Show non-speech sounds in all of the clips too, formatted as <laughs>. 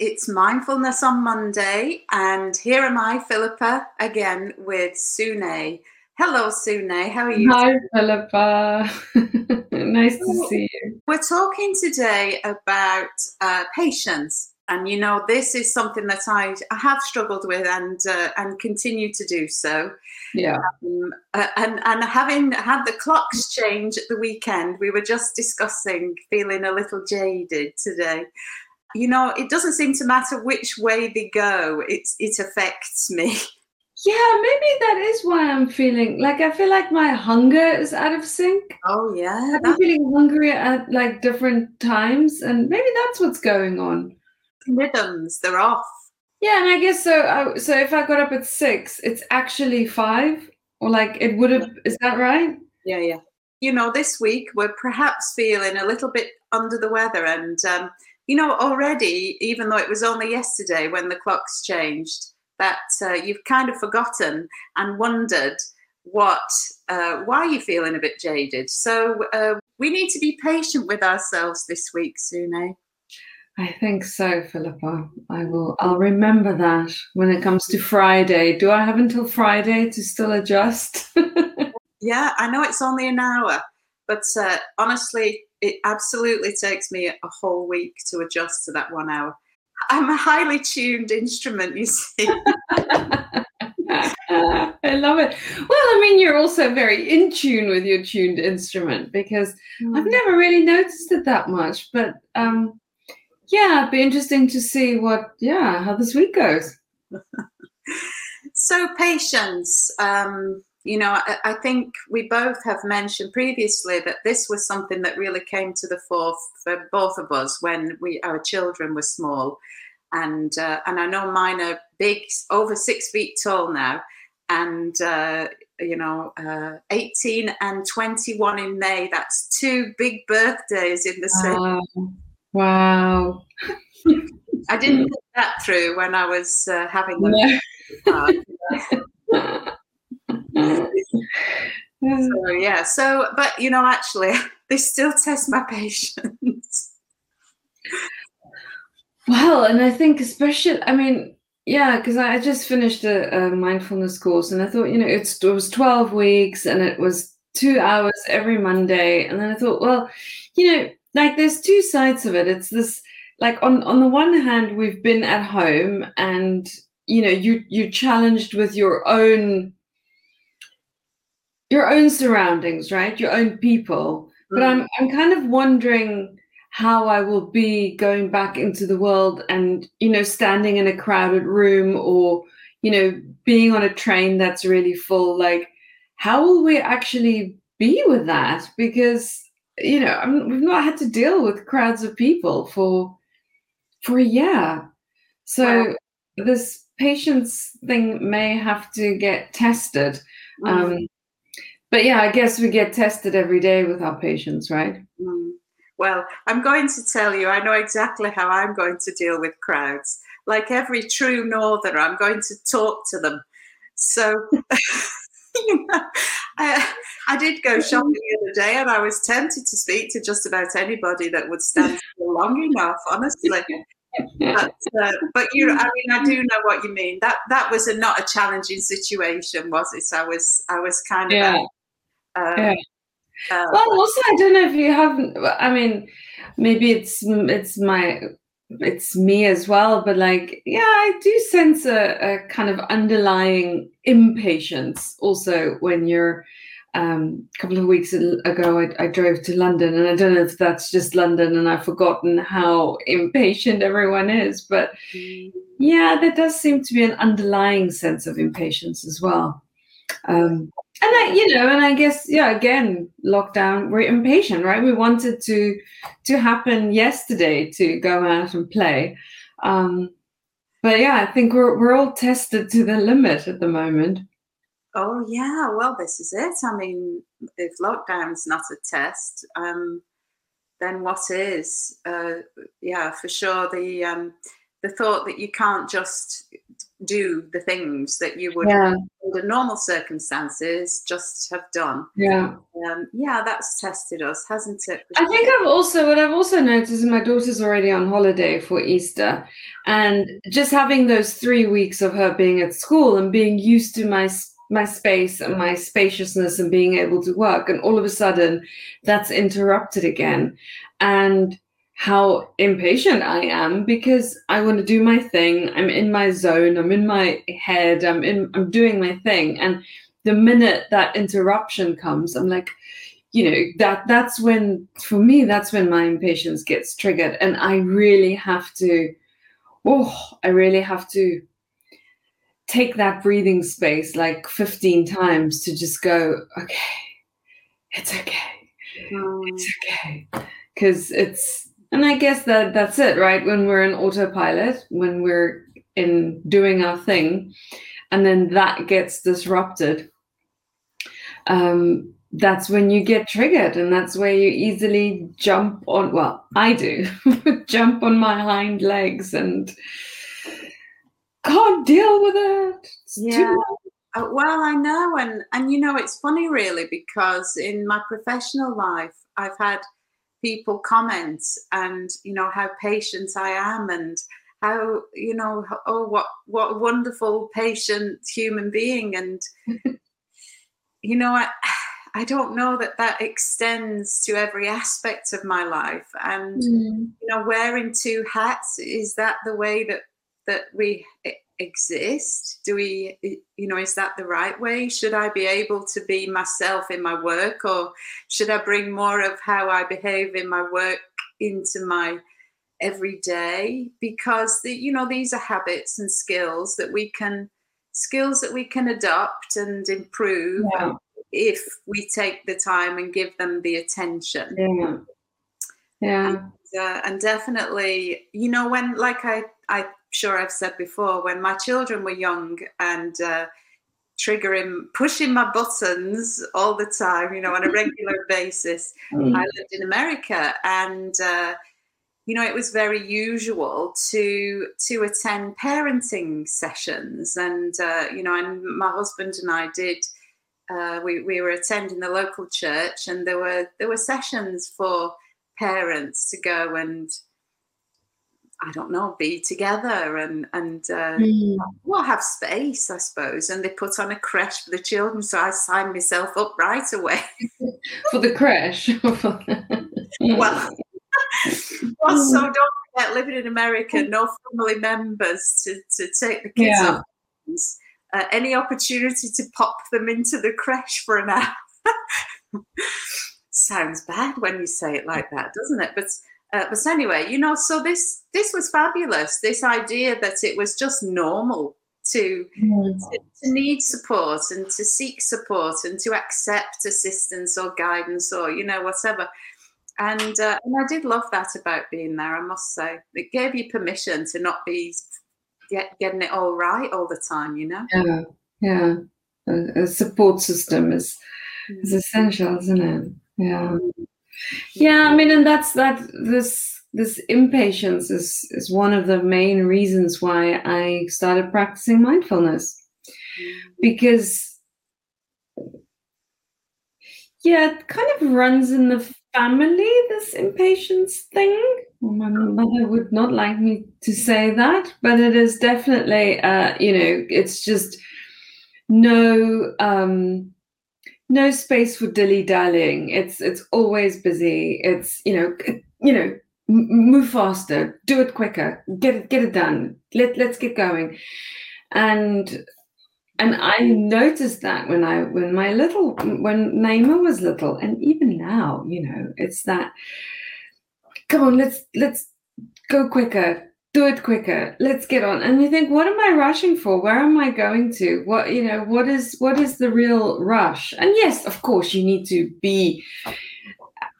It's Mindfulness on Monday, and here am I, Philippa, again with Sune. Hello, Sune. How are you? Hi, Philippa. <laughs> nice to see you. We're talking today about uh, patience, and you know this is something that I, I have struggled with and uh, and continue to do so. Yeah. Um, uh, and and having had the clocks change at the weekend, we were just discussing feeling a little jaded today. You know, it doesn't seem to matter which way they go; it's it affects me. <laughs> Yeah, maybe that is why I'm feeling like I feel like my hunger is out of sync. Oh yeah, I'm feeling hungry at like different times, and maybe that's what's going on. Rhythms, they're off. Yeah, and I guess so. I, so if I got up at six, it's actually five, or like it would have. Is that right? Yeah, yeah. You know, this week we're perhaps feeling a little bit under the weather, and um, you know, already, even though it was only yesterday when the clocks changed that uh, you've kind of forgotten and wondered what uh, why you're feeling a bit jaded. So uh, we need to be patient with ourselves this week, Sune. I think so, Philippa. I will. I'll remember that when it comes to Friday. Do I have until Friday to still adjust? <laughs> yeah, I know it's only an hour, but uh, honestly, it absolutely takes me a whole week to adjust to that one hour. I'm a highly tuned instrument, you see. <laughs> I love it. Well, I mean, you're also very in tune with your tuned instrument because mm. I've never really noticed it that much. But um, yeah, it'd be interesting to see what, yeah, how this week goes. <laughs> so, patience. Um, you know, I, I, think we both have mentioned previously that this was something that really came to the fore for both of us when we our children were small, and uh, and I know mine are big, over six feet tall now, and uh, you know, uh, 18 and 21 in May. That's two big birthdays in the same. Wow! I didn't put that through when I was uh, having them. No. <laughs> so yeah so but you know actually <laughs> they still test my patience. Well and i think especially i mean yeah because i just finished a, a, mindfulness course and i thought you know it was 12 weeks and it was two hours every monday. And then i thought well you know like there's two sides of it. It's this like on on the one hand we've been at home and you know you you challenged with your own your own surroundings, right? Your own people. Mm. But I'm I'm kind of wondering how I will be going back into the world and you know standing in a crowded room or you know being on a train that's really full like how will we actually be with that because you know I'm, we've not had to deal with crowds of people for for a year so wow. this patience thing may have to get tested mm. um, but yeah, I guess we get tested every day with our patience, right? Mm. Well, I'm going to tell you, I know exactly how I'm going to deal with crowds. Like every true northerner, I'm going to talk to them. So, <laughs> you know, I, I did go <laughs> shopping the other day and I was tempted to speak to just about anybody that would stand <laughs> long enough, honestly. but, uh, but you I mean, I do know what you mean. That that was a, not a challenging situation, was it? I was, I was kind of yeah. Um, yeah. Uh, well, also, I don't know if you haven't. I mean, maybe it's it's my it's me as well, but like, yeah, I do sense a, a kind of underlying impatience also when you're. Um, a couple of weeks ago, I, I, drove to London, and I don't know if that's just London, and I've forgotten how impatient everyone is. But mm. yeah, there does seem to be an underlying sense of impatience as well. Um, and I, you know, and I guess, yeah, again, lockdown, we're impatient, right? We wanted to to happen yesterday to go out and play. Um, but yeah, I think we're we're all tested to the limit at the moment. Oh yeah, well, this is it. I mean, if lockdown's not a test, um, then what is? Uh, yeah, for sure. The um, the thought that you can't just do the things that you would yeah. under normal circumstances just have done. Yeah. Um, yeah, that's tested us, hasn't it? I think I've also what I've also noticed is my daughter's already on holiday for Easter, and just having those three weeks of her being at school and being used to my my space and my spaciousness and being able to work, and all of a sudden that's interrupted again, and how impatient I am because I want to do my thing. I'm in my zone. I'm in my head. I'm in. I'm doing my thing. And the minute that interruption comes, I'm like, you know, that that's when for me that's when my impatience gets triggered, and I really have to. Oh, I really have to take that breathing space like 15 times to just go, okay, it's okay. Mm. It's okay. Because it's and I guess that that's it, right? When we're in autopilot, when we're in doing our thing, and then that gets disrupted, um, that's when you get triggered, and that's where you easily jump on. Well, I do <laughs> jump on my hind legs and can't deal with it. It's yeah. Uh, well, I know, and and you know, it's funny really because in my professional life, I've had people comment and you know how patient I am and how you know oh what what a wonderful patient human being and <laughs> you know I I don't know that that extends to every aspect of my life and mm. you know wearing two hats is that the way that that we exist? Do we you know is that the right way? Should i be able to be myself in my work or should i bring more of how i behave in my work into my everyday? Because the, you know these are habits and skills that we can skills that we can adopt and improve yeah. if we take the time and give them the attention. Yeah. Yeah. And, uh, and definitely you know when like i i sure I've said before, when my children were young and uh, triggering, pushing my buttons all the time, you know, on a regular <laughs> basis. Mm. I lived in America and, uh, you know, it was very usual to to attend parenting sessions, and uh, you know, and my husband and I did. Uh, we we were attending the local church, and there were there were sessions for parents to go and I don't know, be together and and uh, mm. well have space, I suppose. And they put on a creche for the children, so I signed myself up right away <laughs> for the creche. <laughs> <laughs> well, well, so don't forget, living in America, no family members to, to take the kids yeah. up. Uh, any opportunity to pop them into the creche for an hour sounds bad when you say it like that, doesn't it? But uh, but anyway, you know, so this this was fabulous. This idea that it was just normal to, mm. to, to need support and to seek support and to accept assistance or guidance or you know whatever. And uh, and I did love that about being there. I must say, it gave you permission to not be get, getting it all right all the time. You know. Yeah, yeah. A, a support system is is mm. essential, isn't it? Yeah. Yeah i mean and that's that this this impatience is is one of the main reasons why i started practicing mindfulness. Because yeah it kind of runs in the family this impatience thing. My mother would not like me to say that but it is definitely uh you know it's just no um no space for dilly dallying. It's it's always busy. It's you know you know move faster, do it quicker, get it get it done. Let let's get going, and and I noticed that when I when my little when Naima was little, and even now, you know, it's that. Come on, let's let's go quicker do it quicker. Let's get on. And you think what am i rushing for? Where am i going to? What you know what is what is the real rush? And yes of course you need to be.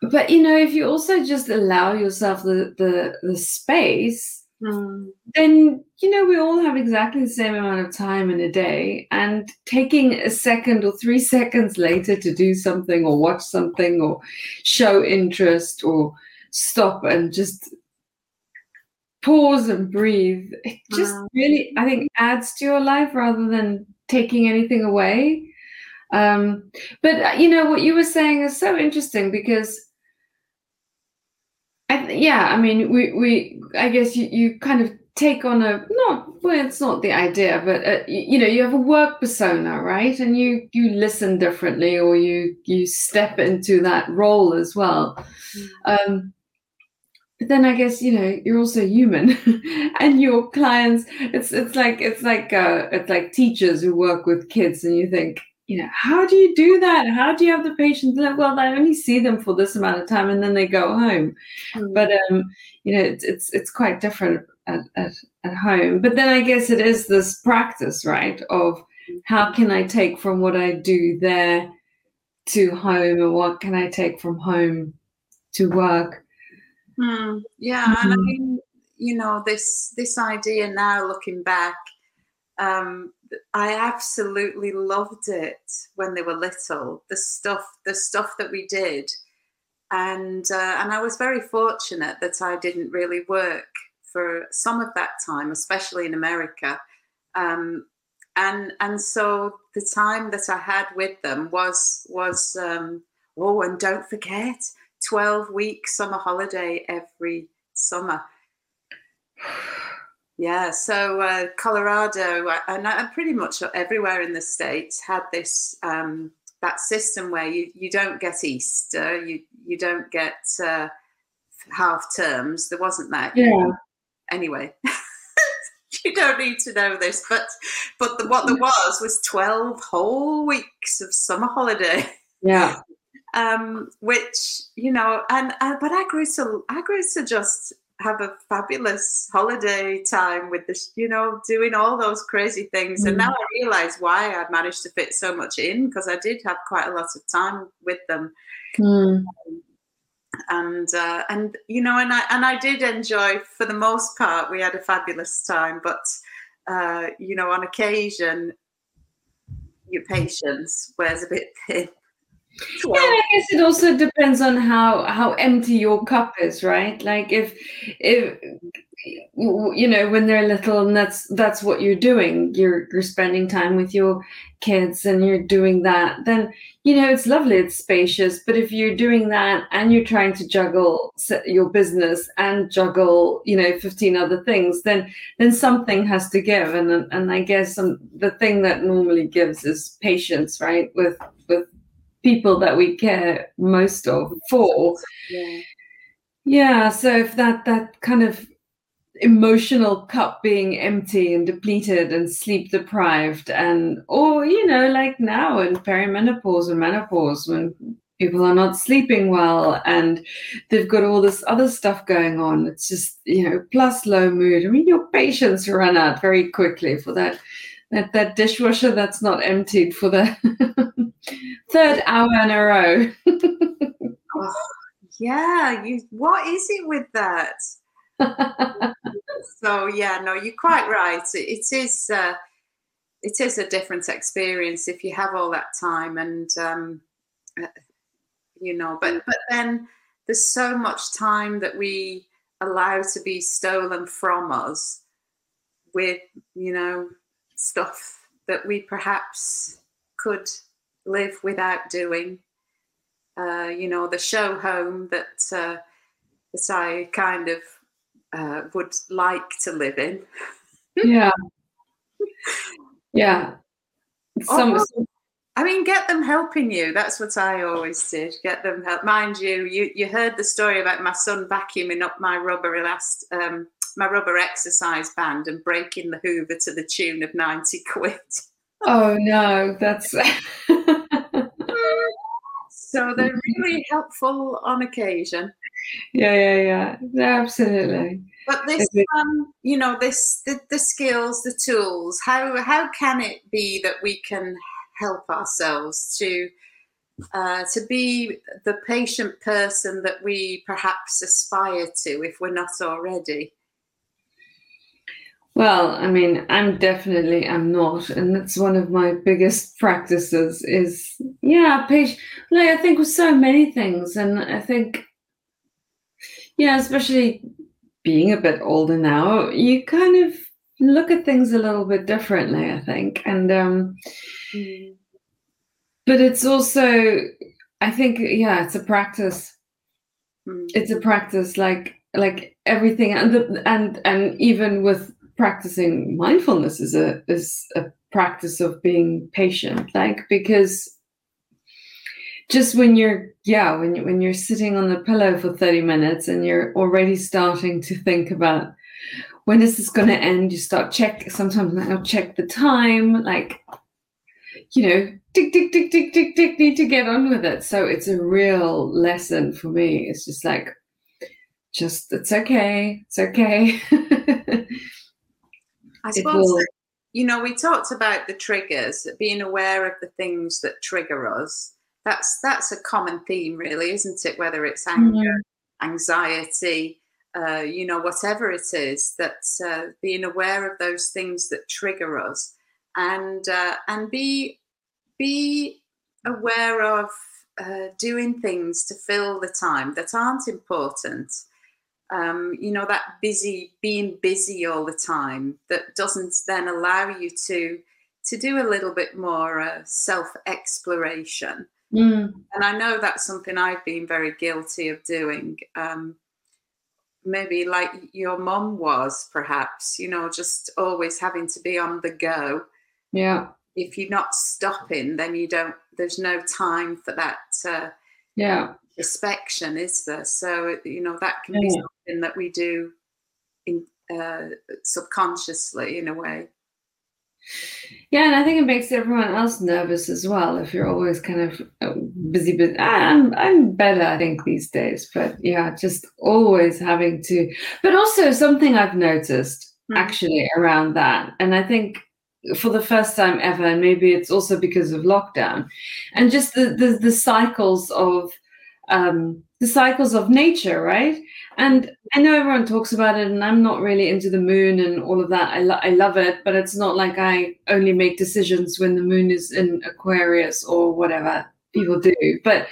But you know if you also just allow yourself the the, the space mm. then you know we all have exactly the same amount of time in a day. And taking a second or three <laughs> seconds later to do something or watch something or show interest or stop and just pause and breathe, it just uh, really, I think, adds to your life rather than taking anything away. Um, but uh, you know what you were saying is so interesting because, I, yeah, I mean, we we I guess you you kind of take on a not well it's not the idea but uh, you, you, know you have a work persona right and you you listen differently or you you step into that role as well mm. um but then i guess you know you're also human <laughs> and your clients it's it's like it's like uh it's like teachers who work with kids and you think you know how do you do that how do you have the patience well i only see them for this amount of time and then they go home mm. but um you know it's it's, it's quite different at, at, at home. But then I guess it is this practice, right? Of how can I take from what I do there to home and what can I take from home to work? Hmm. Yeah. Mm-hmm. And I mm-hmm. mean, you know, this this idea now looking back, um, I absolutely loved it when they were little. The stuff, the stuff that we did, and uh, and I was very fortunate that I didn't really work for some of that time, especially in America. Um, and and so the time that I had with them was was um, oh, and don't forget, twelve week summer holiday every summer. Yeah, so uh, Colorado and uh, pretty much everywhere in the states had this um, that system where you, you don't get Easter, you you don't get uh, half terms. There wasn't that. Yeah anyway. <laughs> you don't need to know this, but but the, what there was was twelve whole weeks of summer holiday. Yeah. <laughs> Um, which you know, and uh, but I grew to I grew to just have a fabulous holiday time with this, you know, doing all those crazy things. Mm. And now I realize why I managed to fit so much in because I did have quite a lot of time with them. Mm. Um, and uh, and you know and I and I did enjoy for the most part we had a fabulous time but uh, you know on occasion your patience wears a bit thin yeah, I guess it also depends on how how empty your cup is, right? Like if if you know when they're little and that's that's what you're doing you're you're spending time with your kids and you're doing that then you know it's lovely it's spacious. But if you're doing that and you're trying to juggle your business and juggle you know 15 other things then then something has to give. And and i guess um, the thing that normally gives is patience right? With with people that we care most of for. Yeah. Yeah so if that that kind of emotional cup being empty and depleted and sleep deprived and or you know like now in perimenopause and menopause when people are not sleeping well and they've got all this other stuff going on it's just you know plus low mood. I mean your patience run out very quickly for that that that dishwasher that's not emptied for the <laughs> third hour in a row <laughs> oh, yeah you what is it with that <laughs> so yeah, no, you're quite right. It, it is uh, it is a different experience if you have all that time and um, uh, you know. But but then there's so much time that we allow to be stolen from us with you know stuff that we perhaps could live without doing. Uh, you know, the show home that uh, that I kind of uh, would like to live in. yeah. <laughs> Yeah. Some, oh, I mean, get them helping you. That's what I always did. Get them help. Mind you, you you heard the story about my son vacuuming up my rubber elast, um, my rubber exercise band and breaking the Hoover to the tune of ninety quid. Oh no, that's. <laughs> so they're really helpful on occasion yeah, yeah, yeah. absolutely. But this, um, you know, this the, the skills, the tools. How how can it be that we can help ourselves to uh, to be the patient person that we perhaps aspire to, if we're not already? Well, I mean, I'm definitely I'm not, and that's one of my biggest practices. Is yeah, patient. Like I think with so many things, and I think yeah, especially being a bit older now, you kind of look at things a little bit differently, I think. And um, mm. but it's also, I think, yeah, it's a practice. Mm. It's a practice, like like everything, and the, and and even with practicing mindfulness is a is a practice of being patient, like because just when you're yeah when you, when you're sitting on the pillow for 30 minutes and you're already starting to think about when is this going to end you start check sometimes i'll check the time like you know tick tick tick tick tick tick need to get on with it. So it's a real lesson for me. It's just like just it's okay it's okay <laughs> i suppose you know we talked about the triggers being aware of the things that trigger us. That's that's a common theme really isn't it? Whether it's anger mm-hmm. anxiety uh, you know whatever it is that uh, being aware of those things that trigger us. And uh, and be be aware of uh, doing things to fill the time that aren't important um, you know that busy being busy all the time that doesn't then allow you to to do a little bit more uh, self exploration Mm. And I know that's something I've been very guilty of doing. Um, maybe like your mom was, perhaps, you know, just always having to be on the go. Yeah. If you're not stopping, then you don't, there's no time for that. Uh, yeah. Inspection, is there? So, you know, that can yeah. be something that we do in, uh, subconsciously in a way. Yeah, and I think it makes everyone else nervous as well if you're always kind of uh, busy. But I'm I'm better, I think, these days. But yeah, just always having to. But also something I've noticed mm. actually around that, and I think for the first time ever, and maybe it's also because of lockdown, and just the the, the cycles of um, the cycles of nature, right? And I know everyone talks about it, and I'm not really into the moon and all of that. I, lo- I love it, but it's not like I only make decisions when the moon is in Aquarius or whatever people do. But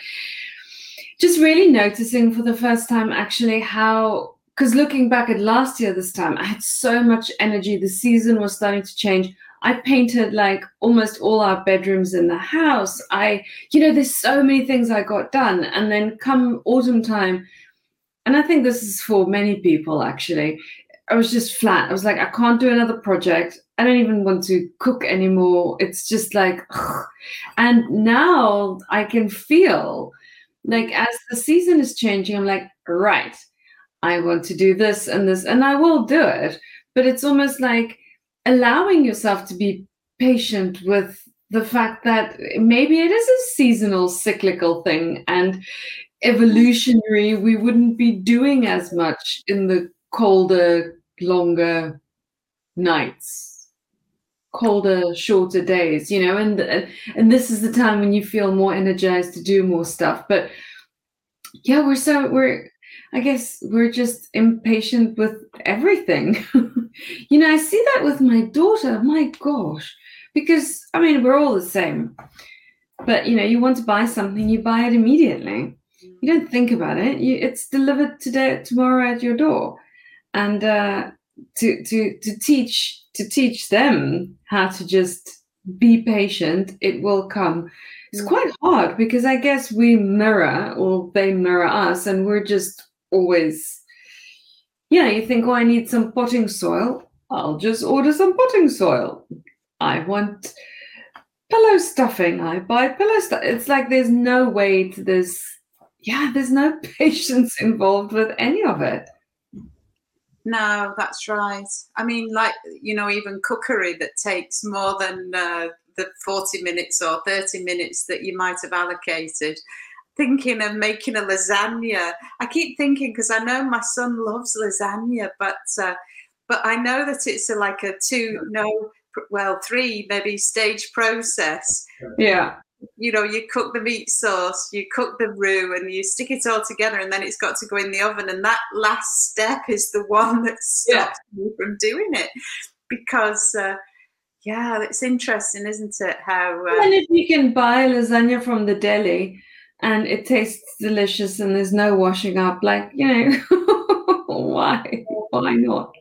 just really noticing for the first time actually how, because looking back at last year this time, I had so much energy. The season was starting to change. I painted like almost all our bedrooms in the house. I, you know, there's so many things I got done. And then come autumn time, and I think this is for many people actually. I was just flat. I was like, I can't do another project. I don't even want to cook anymore. It's just like, ugh. and now I can feel like as the season is changing, I'm like, right, I want to do this and this, and I will do it. But it's almost like allowing yourself to be patient with the fact that maybe it is a seasonal cyclical thing and evolutionary, we wouldn't be doing as much in the colder, longer nights, colder, shorter days, you know, and, and this is the time when you feel more energized to do more stuff. But yeah, we're so we're I guess we're just impatient with everything. <laughs> you know, I see that with my daughter. My gosh, because I mean, we're all the same. But you know, you want to buy something, you buy it immediately you don't think about it. You, it's delivered today, tomorrow at your door, and uh, to to to teach to teach them how to just be patient. It will come. It's mm. quite hard because I guess we mirror or they mirror us, and we're just always, you know, you think, oh, I need some potting soil. I'll just order some potting soil. I want pillow stuffing. I buy pillow stuff. It's like there's no way to this yeah, there's no <laughs> patience involved with any of it. No, that's right. I mean, like, you know, even cookery that takes more than uh, the 40 minutes or 30 minutes that you might have allocated. Thinking of making a lasagna. I keep thinking because I know my son loves lasagna, but uh, but I know that it's a, like a two, no, well, three maybe stage process. Yeah you know, you cook the meat sauce, you cook the roux, and you stick it all together, and then it's got to go in the oven. And that last step is the one <laughs> that stops yeah. you from doing it, because uh, yeah, it's interesting, isn't it? How uh, and if you can buy lasagna from the deli and it tastes delicious and there's no washing up, like you know, <laughs> why? why not?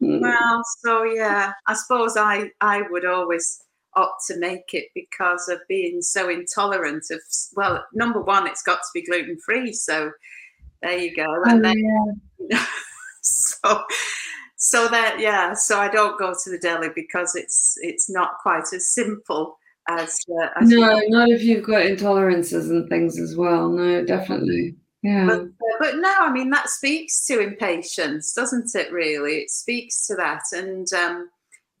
Well, so yeah, I suppose I I would always opt to make it because of being so intolerant of. Well, number one, it's got to be gluten free. So there you go. And oh, then, yeah. <laughs> so so that yeah, so I don't go to the deli because it's it's not quite as simple as. Uh, as no, not if you've got intolerances and things as well. No, definitely. Yeah. But, but no, I mean that speaks to impatience, doesn't it? Really, it speaks to that, and um,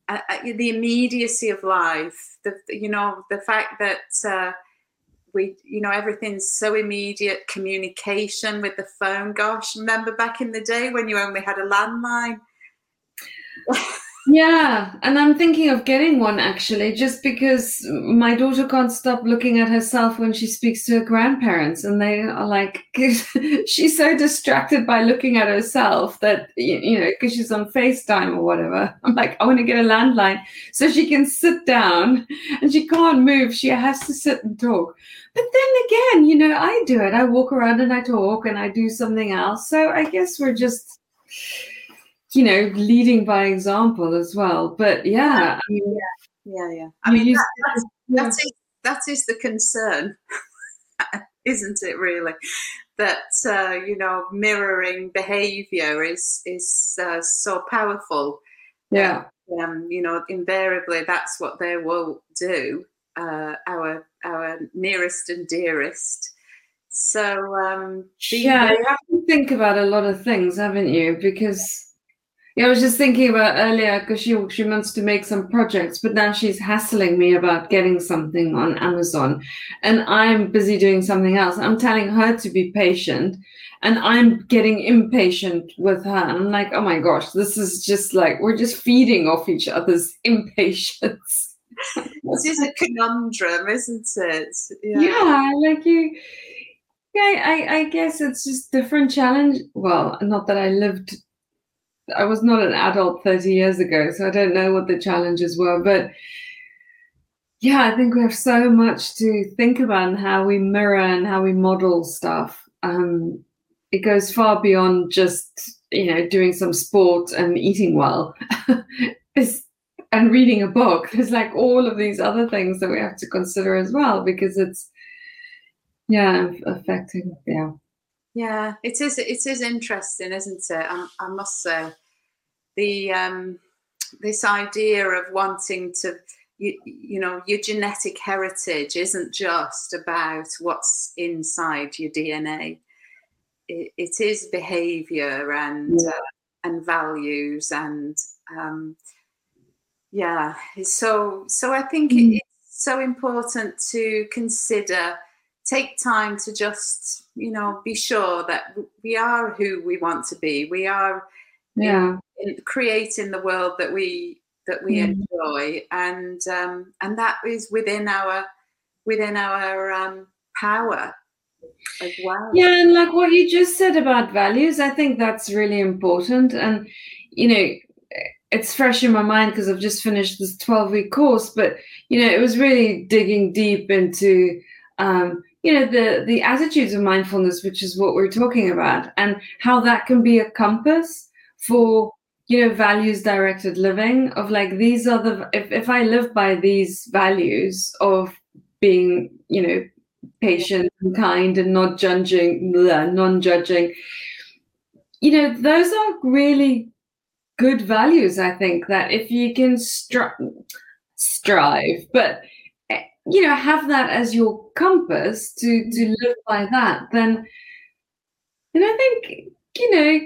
uh, the immediacy of life. The you know the fact that uh, we you know everything's so immediate. Communication with the phone. Gosh, remember back in the day when you only had a landline. <laughs> Yeah, and I'm thinking of getting one actually, just because my daughter can't stop looking at herself when she speaks to her grandparents, and they are like, <laughs> she's so distracted by looking at herself that you know, because she's on FaceTime or whatever. <laughs> I'm like, I want to get a landline so she can sit down, <laughs> and she can't move. She has to sit and talk. But then again, you know, I do it. I walk around and I talk, and I do something else. So I guess we're just you know, leading by example as well. But yeah, I mean, yeah, yeah, yeah. I mean, that, that's, <laughs> that, is, that is the concern, <laughs> isn't it? Really, that uh, you know, mirroring behaviour is is uh, so powerful. Yeah. Um, you know, invariably, that's what they will do. Uh, our our nearest and dearest. So um, yeah, you have to think about a lot of things, haven't you? Because yeah, I was just thinking about earlier because she she wants to make some projects, but now she's hassling me about getting something on Amazon, and I'm busy doing something else. I'm telling her to be patient, and I'm getting impatient with her. And I'm like, oh my gosh, this is just like we're just feeding off each other's <laughs> impatience. this is a conundrum, isn't it? Yeah, yeah like you. Yeah, I, I guess it's just different challenge. Well, not that I lived I was not an adult 30 years ago, so I don't know what the challenges were. But yeah, I think we have so much to think about and how we mirror and how we model stuff. Um, it goes far beyond just you know doing some sport and eating well. <laughs> and reading a book. <laughs> There's like all of these other things that we have to consider as well because it's yeah affecting yeah yeah, it is. It is interesting, isn't it? I, I must say, the um, this idea of wanting to, you, you know, your genetic heritage isn't just about what's inside your DNA. it, it is behaviour and yeah. uh, and values and um, yeah. So so I think mm. it's so important to consider take time to just you know be sure that we are who we want to be. We are yeah. in, in creating the world that we that we mm. enjoy. And um and that is within our within our um power as well. Yeah and like what you just said about values i think that's really important. And you know it's fresh in my mind because I've just finished this 12 week course, but you know, it was really digging deep into um, you know the the attitudes of mindfulness which is what we're talking about and how that can be a compass for you know values directed living of like these are the if, if i live by these values of being you know patient and kind and not judging non-judging you know those are really good values i think that if you can stri- strive but you know have that as your compass to to mm-hmm. live by that then and i think you know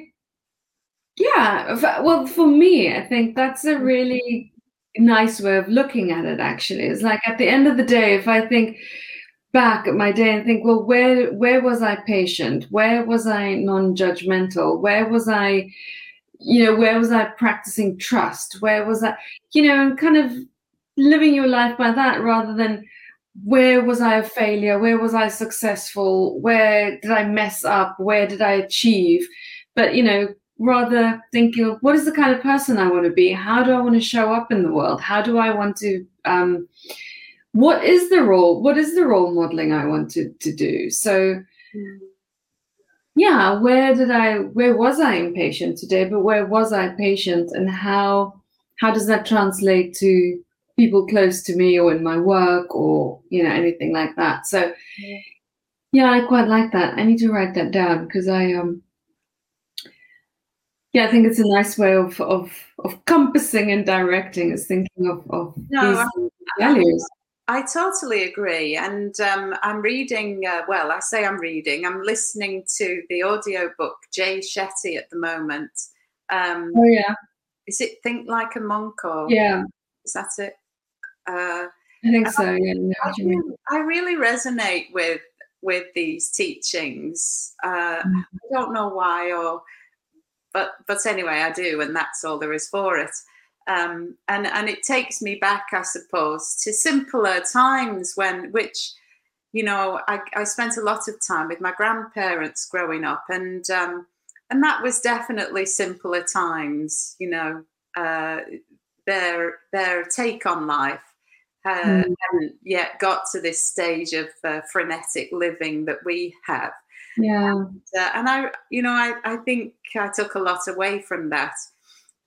yeah well for me i think that's a mm-hmm. really nice way of looking at it actually. It's like at the end of the day if i think back at my day and think well where where was i patient? Where was i non-judgmental? Where was i you know where was i practicing trust? Where was i you know and kind of living your life by that rather than where was I a failure? Where was I successful? Where did I mess up? Where did I achieve? But, you know, rather thinking, of what is the kind of person I want to be? How do I want to show up in the world? How do I want to, um, what is the role? What is the role modeling I want to, to do? So, yeah, where did I, where was I impatient today? But where was I patient, and how how does that translate to people close to me or in my work or you know anything like that? So yeah, I quite like that. I need to write that down because I um yeah, I think it's a nice way of of of compassing and directing is thinking of of no, these values. I totally agree. And um, I'm reading, uh, well, I say I'm reading, I'm listening to the audio book Jay Shetty at the moment. Um, oh, yeah. Is it Think Like a Monk or? Yeah. Is that it? Uh, I think so, I, yeah. I, I, really resonate with with these teachings. Uh, mm-hmm. I don't know why or but but anyway I do and that's all there is for it um, and and it takes me back, I suppose, to simpler times when which you know I, I spent a lot of time with my grandparents growing up, and um, and that was definitely simpler times. You know, uh, their their take on life uh, mm. hadn't yet got to this stage of uh, frenetic living that we have. Yeah, and, uh, and I, you know, I I think I took a lot away from that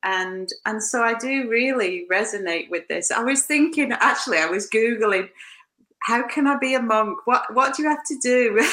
and and so I do really resonate with this. I was thinking, actually, I was googling, how can I be a monk? What what do you have to do? <laughs>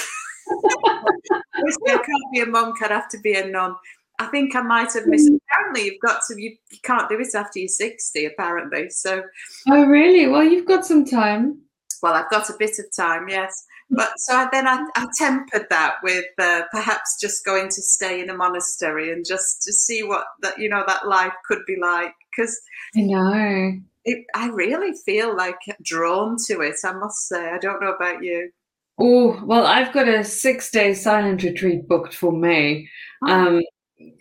I can't be a monk. I'd have to be a nun. I think I might have missed. Apparently, you've got to. You, you can't do it after you're sixty. Apparently, so. Oh really? Well, you've got some time. Well, I've got a bit of time. Yes. But <laughs> so I, then I, I, tempered that with uh, perhaps just going to stay in a monastery and just to see what that you know that life could be like because I know it, I really feel like drawn to it. I must say I don't know about you. Oh well, I've got a six day silent retreat booked for May, oh. um,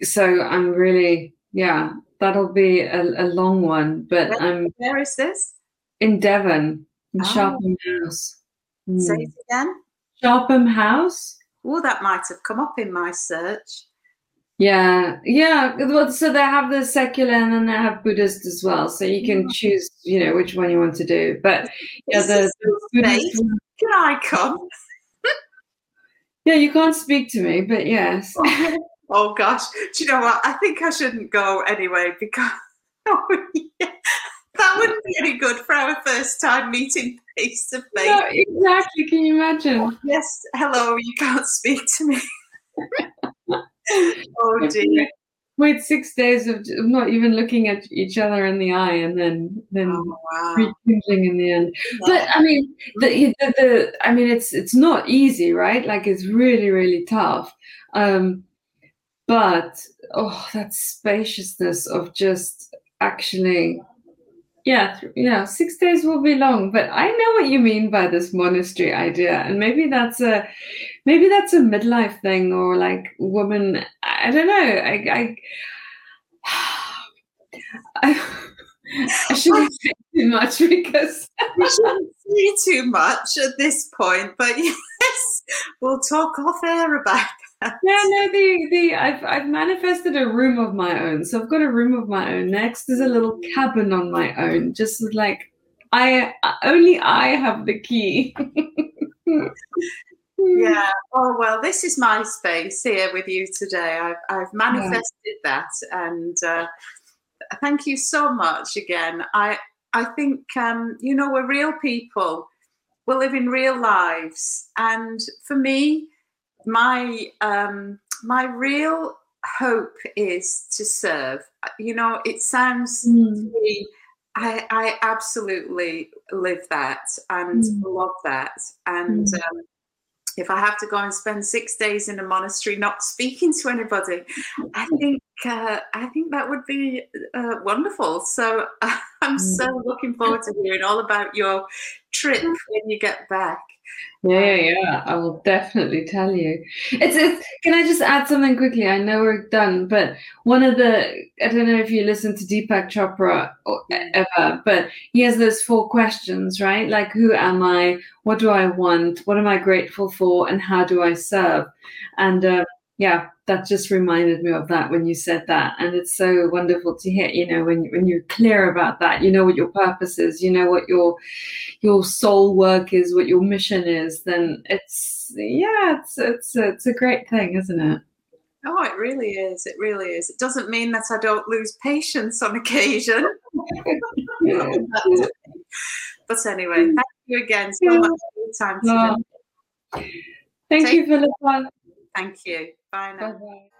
so I'm really yeah that'll be a, a long one. But where, I'm where is this? In Devon, in oh. Sharpham House. Say it again. Sharpham House. Oh, that might have come up in my search. Yeah, yeah. Well, so they have the secular and then they have Buddhist as well. So you can mm. choose, you know, which one you want to do. But yeah, the, the Buddhist. Can I come? yeah, you can't speak to me, but yes. <laughs> oh gosh, do you know what? I think I shouldn't go anyway because <laughs> oh, yeah. that wouldn't be any good for our first time meeting face to face. No, exactly. Can you imagine? Yes. Hello. You can't speak to me. <laughs> oh dear. Wait six days of not even looking at each other in the eye, and then then oh, wow. rekindling in the end. Yeah. But I mean, the, the, the I mean, it's it's not easy, right? Like it's really really tough. Um, but oh, that spaciousness of just actually yeah, yeah, six days will be long, but I know what you mean by this monastery idea, and maybe that's a, maybe that's a midlife thing, or like woman. I don't know. I, I, <sighs> I, <laughs> I shouldn't say too much because <laughs> we shouldn't say too much at this point. But <laughs> yes, we'll talk off air about yeah, no, the the I've I've manifested a room of my own. So I've got a room of my own. Next is a little cabin on my own. Just like I only I have the key. <laughs> yeah. Oh well, this is my space here with you today. I've I've manifested yeah. that, and uh, thank you so much again. I I think um, you know we're real people. We live in real lives, and for me my um, my real hope is to serve. You know, it sounds mm. me, I, I absolutely live that and mm. love that. And mm. um, if I have to go and spend six days in a monastery not speaking to anybody, I <laughs> think uh, I think that would be uh, wonderful. So <laughs> I'm so mm. looking forward to hearing all about your trip when you get back. Yeah, yeah, I will definitely tell you. It's, it's. Can I just add something quickly? I know we're done, but one of the I don't know if you listen to Deepak Chopra or ever, but he has those four questions, right? Like, who am I? What do I want? What am I grateful for? And how do I serve? And uh, yeah, that just reminded me of that when you said that, and it's so wonderful to hear. You know, when when you're clear about that, you know what your purpose is, you know what your your soul work is, what your mission is. Then it's yeah, it's it's it's a great thing, isn't it? Oh, it really is. It really is. It doesn't mean that I don't lose patience on occasion. <laughs> but anyway, thank you again so much for your time today. Thank Take you, Philippa. Thank you. Bye now. Bye-bye.